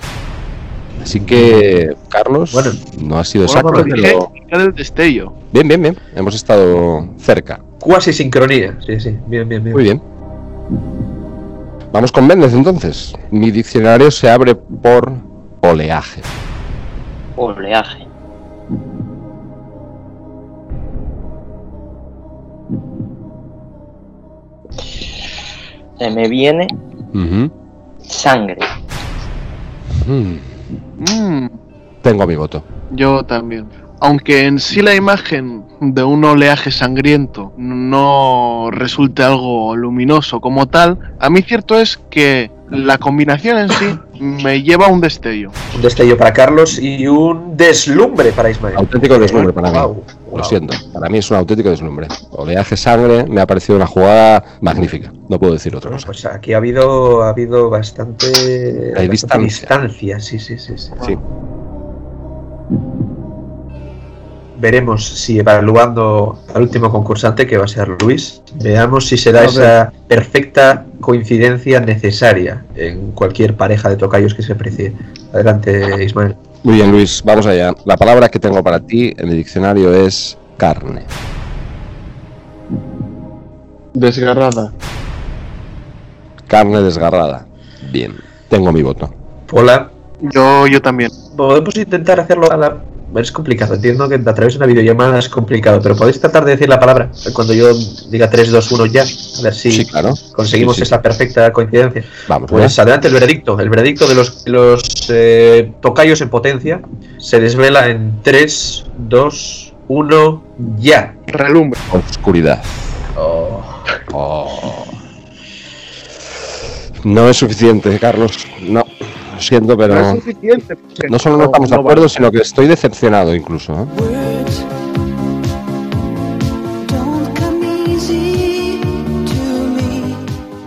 Así que, Carlos, Bueno. no ha sido Bueno, exacto, pero dije pero cerca del destello. bien, bien, bien. Hemos estado cerca. Cuasi sincronía. Sí, sí. Bien, bien, bien. Muy bien. Vamos con Méndez entonces. Mi diccionario se abre por oleaje. Oleaje. Se me viene sangre. Mm, Mm. Tengo mi voto. Yo también. Aunque en sí la imagen de un oleaje sangriento no resulte algo luminoso como tal, a mí cierto es que la combinación en sí me lleva a un destello. Un destello para Carlos y un deslumbre para Ismael. Auténtico deslumbre para mí. Lo siento. Para mí es un auténtico deslumbre. Oleaje, sangre, me ha parecido una jugada magnífica. No puedo decir otra Bueno, cosa. pues aquí ha habido, ha habido bastante, bastante distancia. distancia, Sí, sí, sí, sí. Sí. Veremos si evaluando al último concursante, que va a ser Luis, veamos si se da A esa perfecta coincidencia necesaria en cualquier pareja de tocayos que se precie. Adelante, Ismael. Muy bien, Luis, vamos allá. La palabra que tengo para ti en el diccionario es carne. Desgarrada. Carne desgarrada. Bien, tengo mi voto. Hola. Yo, yo también. Podemos intentar hacerlo a la... Es complicado, entiendo que a través de una videollamada es complicado, pero podéis tratar de decir la palabra cuando yo diga 3, 2, 1 ya, a ver si Sí, claro. conseguimos Sí, sí. esa perfecta coincidencia. Vamos, Pues adelante el veredicto. El veredicto de los, los eh, tocayos en potencia se desvela en 3, 2, 1, ya. Relumbre. Oscuridad. Oh. Oh. No es suficiente, Carlos. No, siento, pero No es suficiente. no solo no estamos de acuerdo, sino que estoy decepcionado incluso. ¿eh?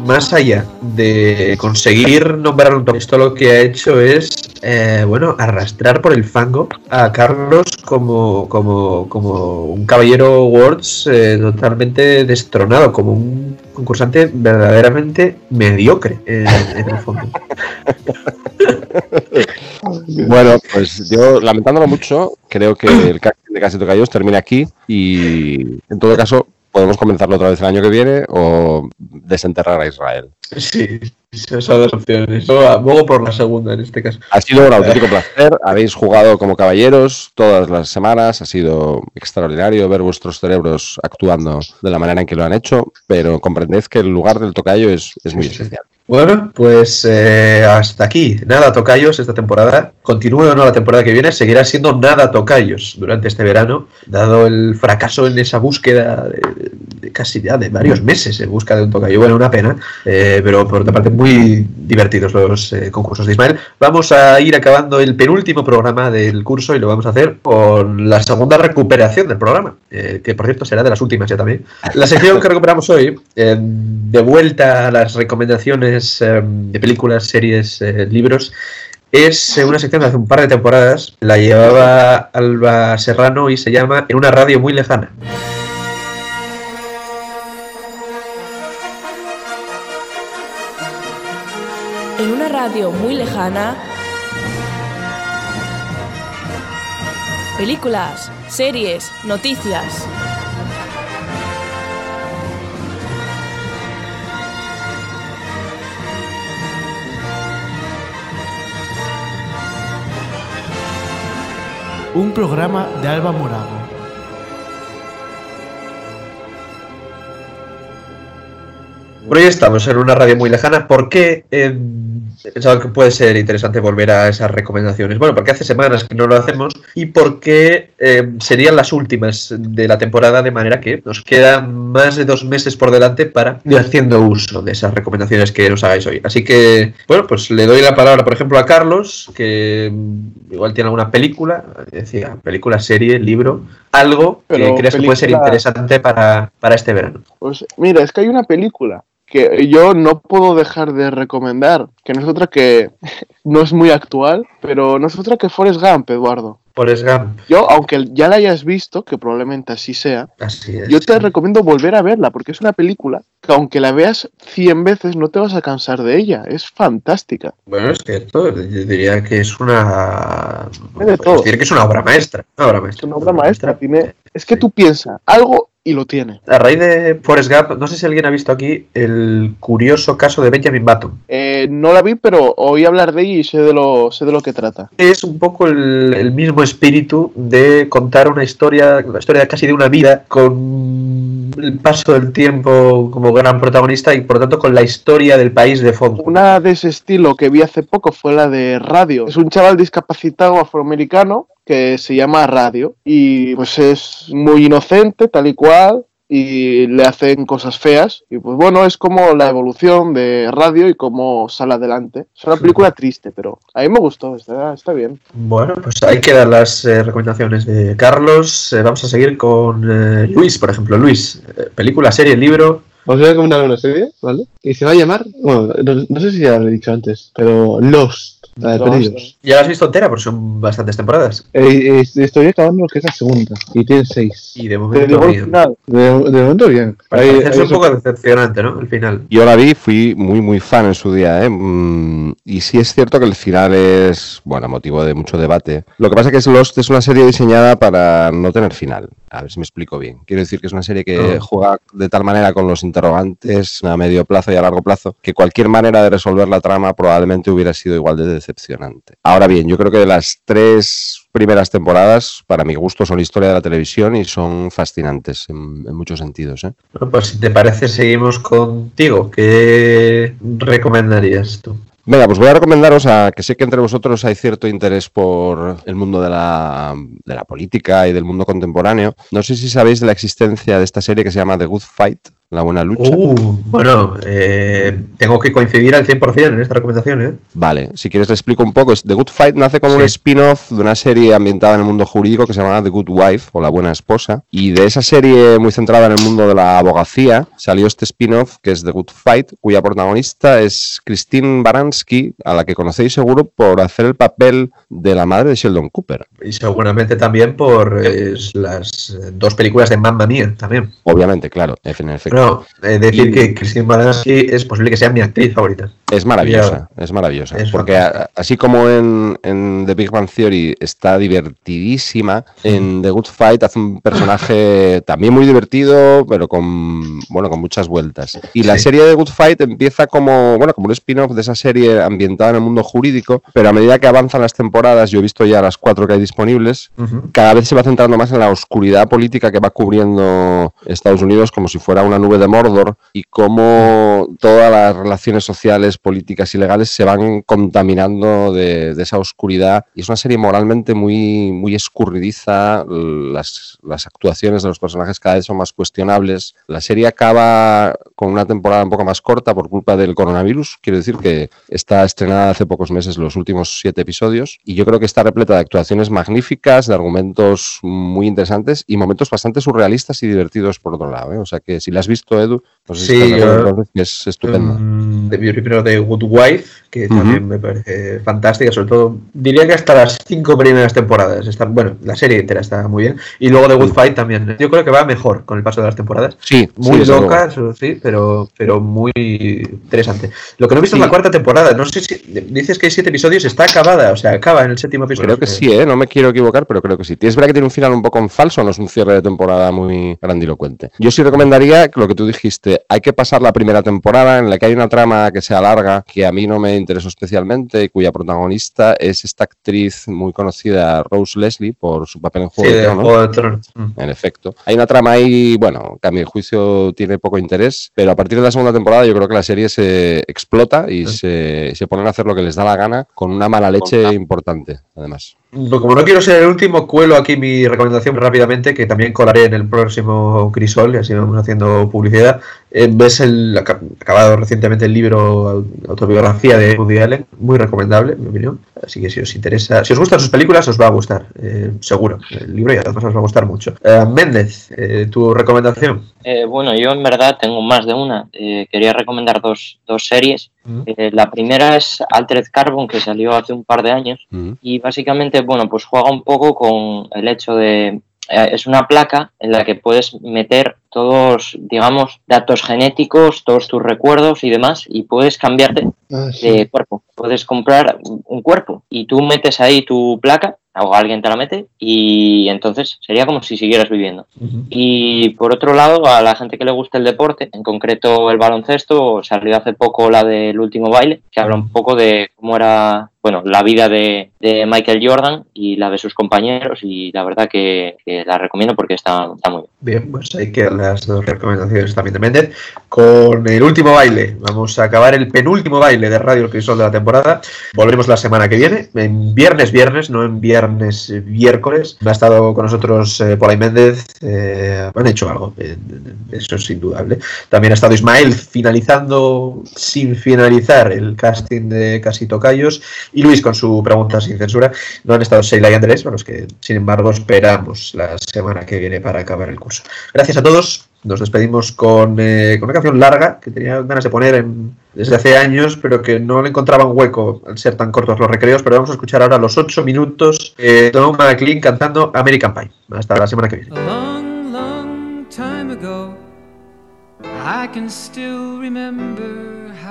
Más allá de conseguir nombrar un toque, esto lo que ha hecho es, eh, bueno, arrastrar por el fango a Carlos como, como, como un caballero Words eh, totalmente destronado, como un concursante verdaderamente mediocre en, en el fondo. Bueno, pues yo, lamentándolo mucho, creo que el casting de Casi Tocayos termina aquí y, en todo caso, podemos comenzarlo otra vez el año que viene o desenterrar a Israel. Sí, esas son dos opciones. Yo abogo por la segunda en este caso. Ha sido un auténtico placer. Habéis jugado como caballeros todas las semanas. Ha sido extraordinario ver vuestros cerebros actuando de la manera en que lo han hecho, pero comprended que el lugar del tocayo es, es muy especial. Bueno, pues eh, hasta aquí. Nada tocayos esta temporada. Continúe o no la temporada que viene, seguirá siendo nada tocayos durante este verano, dado el fracaso en esa búsqueda de, casi ya de varios meses en busca de un tocayo. Bueno, una pena, eh, pero por otra parte muy divertidos los eh, concursos de Ismael. Vamos a ir acabando el penúltimo programa del curso y lo vamos a hacer con la segunda recuperación del programa, eh, que por cierto será de las últimas ya también. La sección que recuperamos hoy, eh, de vuelta a las recomendaciones eh, de películas, series, eh, libros, es eh, una sección de hace un par de temporadas. La llevaba Alba Serrano y se llama En una radio muy lejana. En una radio muy lejana. Películas, series, noticias. Un programa de Alba Morago. Por hoy estamos en una radio muy lejana. ¿Por qué eh, he pensado que puede ser interesante volver a esas recomendaciones? Bueno, porque hace semanas que no lo hacemos y porque eh, serían las últimas de la temporada, de manera que nos quedan más de dos meses por delante para ir haciendo uso de esas recomendaciones que nos hagáis hoy. Así que, bueno, pues le doy la palabra, por ejemplo, a Carlos, que mm, igual tiene alguna película, decía, película, serie, libro, algo que creas que puede ser interesante para, para este verano. Pues mira, es que hay una película que yo no puedo dejar de recomendar, que no es otra que no es muy actual, pero no es otra que Forrest Gump, Eduardo. Forrest Gump. Yo, aunque ya la hayas visto, que probablemente así sea, Así es. yo te recomiendo volver a verla, porque es una película que aunque la veas 100 veces no te vas a cansar de ella, es fantástica. Bueno, es cierto, yo diría que es una. De todo. decir que es una obra maestra. Una obra maestra. Es una obra maestra, tiene... es que tú piensas algo y lo tiene. A raíz de Forrest Gump, no sé si alguien ha visto aquí el curioso caso de Benjamin Button. Eh, no la vi, pero oí hablar de ella y sé de lo, sé de lo que trata. Es un poco el, el mismo espíritu de contar una historia, la historia casi de una vida, con el paso del tiempo como gran protagonista y por lo tanto con la historia del país de fondo. Una de ese estilo que vi hace poco fue la de Radio. Es un chaval discapacitado afroamericano que se llama Radio y pues es muy inocente, tal y cual, y le hacen cosas feas. Y pues bueno, es como la evolución de Radio y cómo sale adelante. Es una película triste, pero a mí me gustó, está, está bien. Bueno, pues ahí quedan las eh, recomendaciones de Carlos. Eh, vamos a seguir con eh, Luis, por ejemplo. Luis, eh, película, serie, libro. Os voy a recomendar una serie, ¿vale? Y se va a llamar, bueno, no, no sé si ya lo he dicho antes, pero Lost, la de Lost. Perdidos. Ya la has visto entera, porque son bastantes temporadas. Eh, eh, estoy acabando lo que es la segunda, y tiene seis. Y de momento bien. final. De, de momento bien. Ahí un poco decepcionante, ¿no? El final. Yo la vi, fui muy, muy fan en su día, ¿eh? Mm, y sí es cierto que el final es, bueno, motivo de mucho debate. Lo que pasa es que Lost es una serie diseñada para no tener final. A ver si me explico bien. Quiero decir que es una serie que juega de tal manera con los interrogantes a medio plazo y a largo plazo que cualquier manera de resolver la trama probablemente hubiera sido igual de decepcionante. Ahora bien, yo creo que las tres primeras temporadas, para mi gusto, son historia de la televisión y son fascinantes en, en muchos sentidos. ¿eh? Bueno, pues si te parece, seguimos contigo. ¿Qué recomendarías tú? Venga, pues voy a recomendaros a que sé que entre vosotros hay cierto interés por el mundo de la, de la política y del mundo contemporáneo. No sé si sabéis de la existencia de esta serie que se llama The Good Fight, La Buena Lucha. Uh, bueno, eh, tengo que coincidir al 100% en esta recomendación, ¿eh? Vale, si quieres te explico un poco. The Good Fight nace como un spin-off de una serie ambientada en el mundo jurídico que se llama The Good Wife o La Buena Esposa. Y de esa serie muy centrada en el mundo de la abogacía salió este spin-off que es The Good Fight, cuya protagonista es Christine Baranski, a la que conocéis seguro por hacer el papel de la madre de Sheldon Cooper. Y seguramente también por eh, las eh, dos películas de Mamma Mía, también. Obviamente, claro, en efecto. No, eh, decir que Christine Baranski es posible que sea mi actriz favorita. Es maravillosa, es maravillosa. Es porque a- así como en, en The Big Bang Theory está divertidísima, en The Good Fight hace un personaje también muy divertido, pero con bueno, con muchas vueltas. Y la Sí. serie de Good Fight empieza como, bueno, como un spin-off de esa serie ambientada en el mundo jurídico, pero a medida que avanzan las temporadas, yo he visto ya las cuatro que hay disponibles, cada vez se va centrando más en la oscuridad política que va cubriendo Estados Unidos como si fuera una nube de Mordor y cómo todas las relaciones sociales, políticas y legales se van contaminando de, de esa oscuridad. Y es una serie moralmente muy, muy escurridiza, las, las actuaciones de los personajes cada vez son más cuestionables. La serie acaba con una temporada un poco más corta por culpa del coronavirus. Quiero decir que está estrenada hace pocos meses los últimos siete episodios y yo creo que está repleta de actuaciones magníficas, de argumentos muy interesantes y momentos bastante surrealistas y divertidos por otro lado. ¿eh? O sea que si la has visto, Edu, pues Sí, yo- entonces es estupenda. Mm, de- vi primero de Good Wife, que Ujú. también me parece fantástica, sobre todo, diría que hasta las cinco primeras temporadas. Están, bueno, la serie entera está muy bien. Y luego de Good Fight también. Yo creo que va mejor con el paso de las temporadas. Sí, Muy sí, loca, sí, pero, pero muy interesante. Lo que no he visto es la cuarta temporada. No sé si dices que hay siete episodios, está acabada, o sea, acaba en el séptimo episodio. Creo que sí, ¿eh? no me quiero equivocar, pero creo que sí. Es verdad que tiene un final un poco en falso, no es un cierre de temporada muy grandilocuente. Yo sí recomendaría lo que tú dijiste, hay que pasar la primera temporada en la que hay una trama que sea larga, que a mí no me interesó especialmente, y cuya protagonista es esta actriz muy conocida, Rose Leslie, por su papel en Juego Sí, de Tronos. Juego de Tronos. Mm. En efecto. Hay una trama ahí, bueno, que a mi juicio tiene poco interés, pero a partir de la segunda temporada yo creo que la serie se explota y se, se ponen a hacer lo que les da la gana con una mala leche importante, además. Como no quiero ser el último, cuelo aquí mi recomendación rápidamente, que también colaré en el próximo Crisol, y así vamos haciendo publicidad. Eh, ves el aca- acabado recientemente el libro autobiografía de Woody Allen, muy recomendable, en mi opinión. Así que si os interesa, si os gustan sus películas, os va a gustar, eh, seguro. El libro y además os va a gustar mucho. Eh, Méndez, tu recomendación. Bueno, yo en verdad tengo más de una. Quería recomendar dos, dos series. Eh, la primera es Altered Carbon, que salió hace un par de años. Y básicamente, bueno, pues juega un poco con el hecho de. eh, es una placa en la que puedes meter todos, digamos, datos genéticos, todos tus recuerdos y demás, y puedes cambiarte de cuerpo. Puedes comprar un cuerpo y tú metes ahí tu placa, o alguien te la mete, y entonces sería como si siguieras viviendo. Y por otro lado, a la gente que le gusta el deporte, en concreto el baloncesto, salió hace poco la del último baile, que habla un poco de cómo era, bueno, la vida de, Michael Jordan y la de sus compañeros, y la verdad que, la recomiendo porque está, muy bien. Bien, pues hay que las dos recomendaciones también de Méndez. Con el último baile, vamos a acabar el penúltimo baile de Radio El Crisol de la temporada. Volveremos la semana que viene, en viernes, viernes, no en viernes, miércoles. Ha estado con nosotros eh, Polay Méndez, eh, han hecho algo, eh, eso es indudable. También ha estado Ismael finalizando, sin finalizar, el casting de Casi Tocayos. Y Luis con su pregunta sin censura. No han estado Sheila y Andrés, a los que sin embargo esperamos la semana que viene para acabar el curso. Gracias a todos. Nos despedimos con, eh, con una canción larga que tenía ganas de poner en- desde hace años, pero que no le encontraban hueco al ser tan cortos los recreos. Pero vamos a escuchar ahora los ocho minutos de Tom McLean cantando American Pie. Hasta la semana que viene. A long, long time ago, I can still remember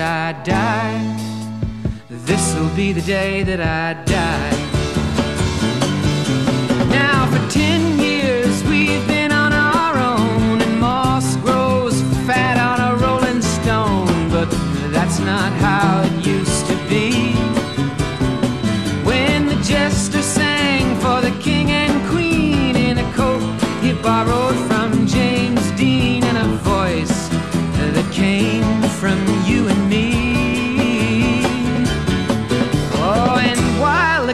that I die. This'll be the day that I die. Now, for ten years, we've been on our own, and moss grows fat on a rolling stone, but that's not how it used to be. When the jester sang for the king and queen in a coat he borrowed from James Dean, and a voice that came from you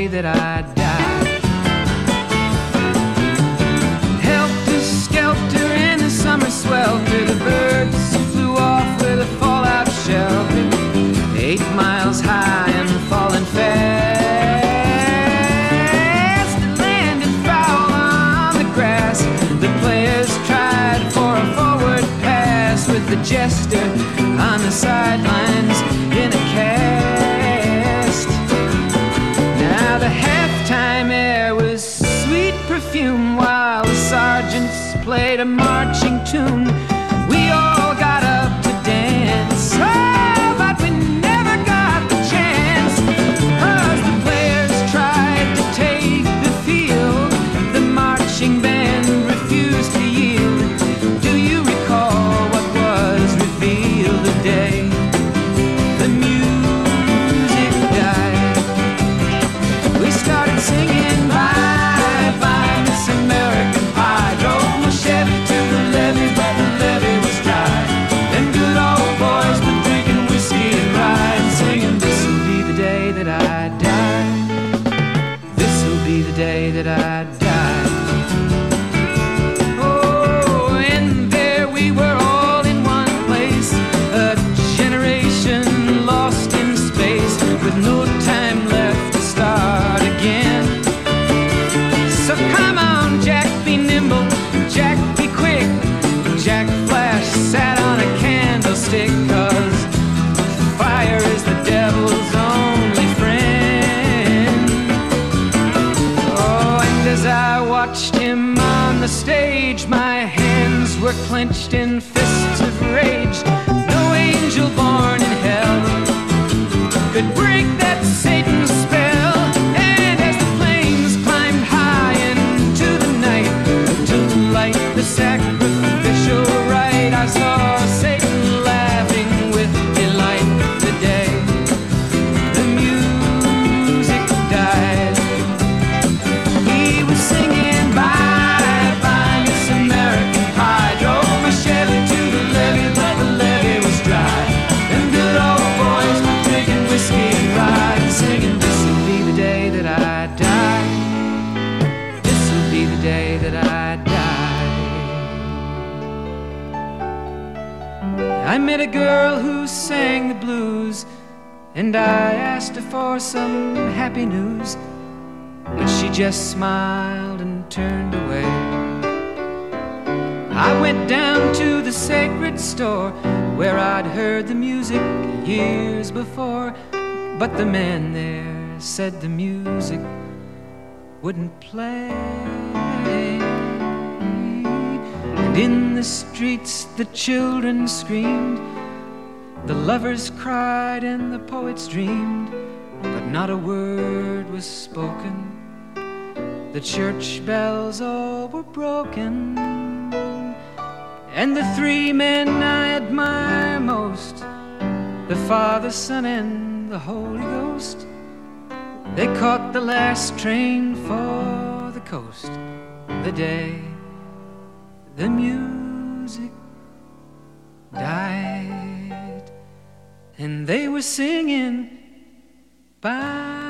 day that I die. Skelter in the summer swelter, the birds flew off with a fallout shelter. Eight miles high and falling fast. It landed foul on the grass. The players tried for a forward pass with the jester on the sideline. played a marching tune. Just smiled and turned away. I went down to the sacred store where I'd heard the music years before, but the man there said the music wouldn't play. And in the streets the children screamed, the lovers cried, and the poets dreamed, but not a word was spoken. The church bells all were broken. And the three men I admire most, the Father, Son, and the Holy Ghost, they caught the last train for the coast the day the music died. And they were singing, Bye,